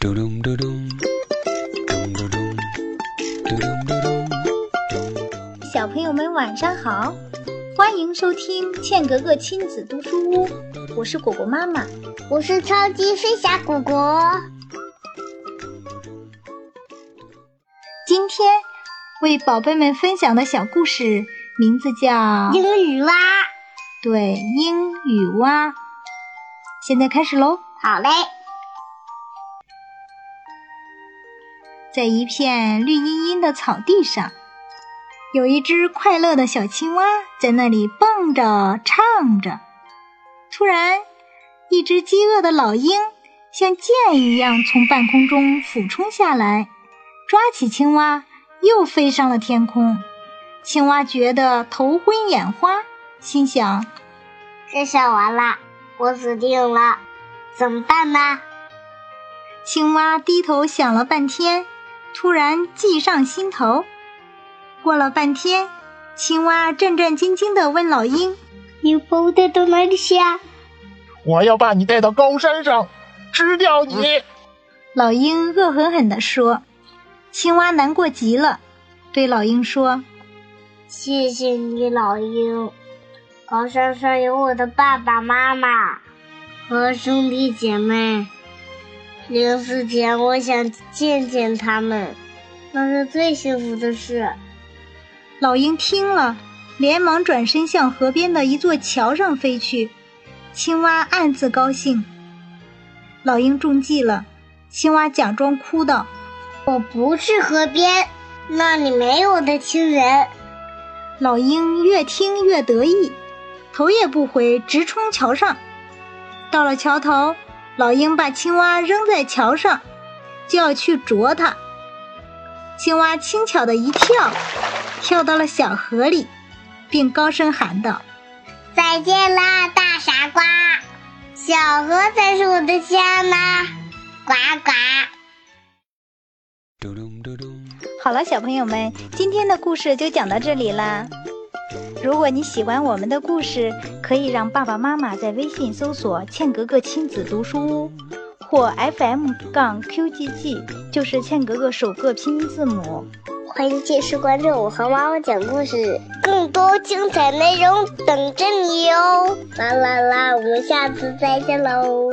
嘟咚嘟咚，咚嘟咚，嘟咚嘟咚，咚咚。小朋友们晚上好，欢迎收听茜格格亲子读书屋，我是果果妈妈。我是超级飞侠果果。今天为宝贝们分享的小故事名字叫《英语蛙》。对，英语蛙。现在开始喽。好嘞。在一片绿茵茵的草地上，有一只快乐的小青蛙在那里蹦着、唱着。突然，一只饥饿的老鹰像箭一样从半空中俯冲下来，抓起青蛙，又飞上了天空。青蛙觉得头昏眼花，心想：这下完了，我死定了，怎么办呢？青蛙低头想了半天。突然计上心头，过了半天，青蛙战战兢兢地问老鹰：“你把我带到哪里去啊？”“我要把你带到高山上，吃掉你。”老鹰恶狠狠地说。青蛙难过极了，对老鹰说：“谢谢你，老鹰。高山上有我的爸爸妈妈和兄弟姐妹。”临死前，我想见见他们，那是最幸福的事。老鹰听了，连忙转身向河边的一座桥上飞去。青蛙暗自高兴。老鹰中计了，青蛙假装哭道：“我不去河边，那里没有我的亲人。”老鹰越听越得意，头也不回，直冲桥上。到了桥头。老鹰把青蛙扔在桥上，就要去啄它。青蛙轻巧的一跳，跳到了小河里，并高声喊道：“再见啦，大傻瓜！小河才是我的家呢！”呱呱。好了，小朋友们，今天的故事就讲到这里啦。如果你喜欢我们的故事，可以让爸爸妈妈在微信搜索“茜格格亲子读书屋”或 FM 杠 QGG，就是茜格格首个拼音字母。欢迎继续关注我和妈妈讲故事，更多精彩内容等着你哟！啦啦啦，我们下次再见喽！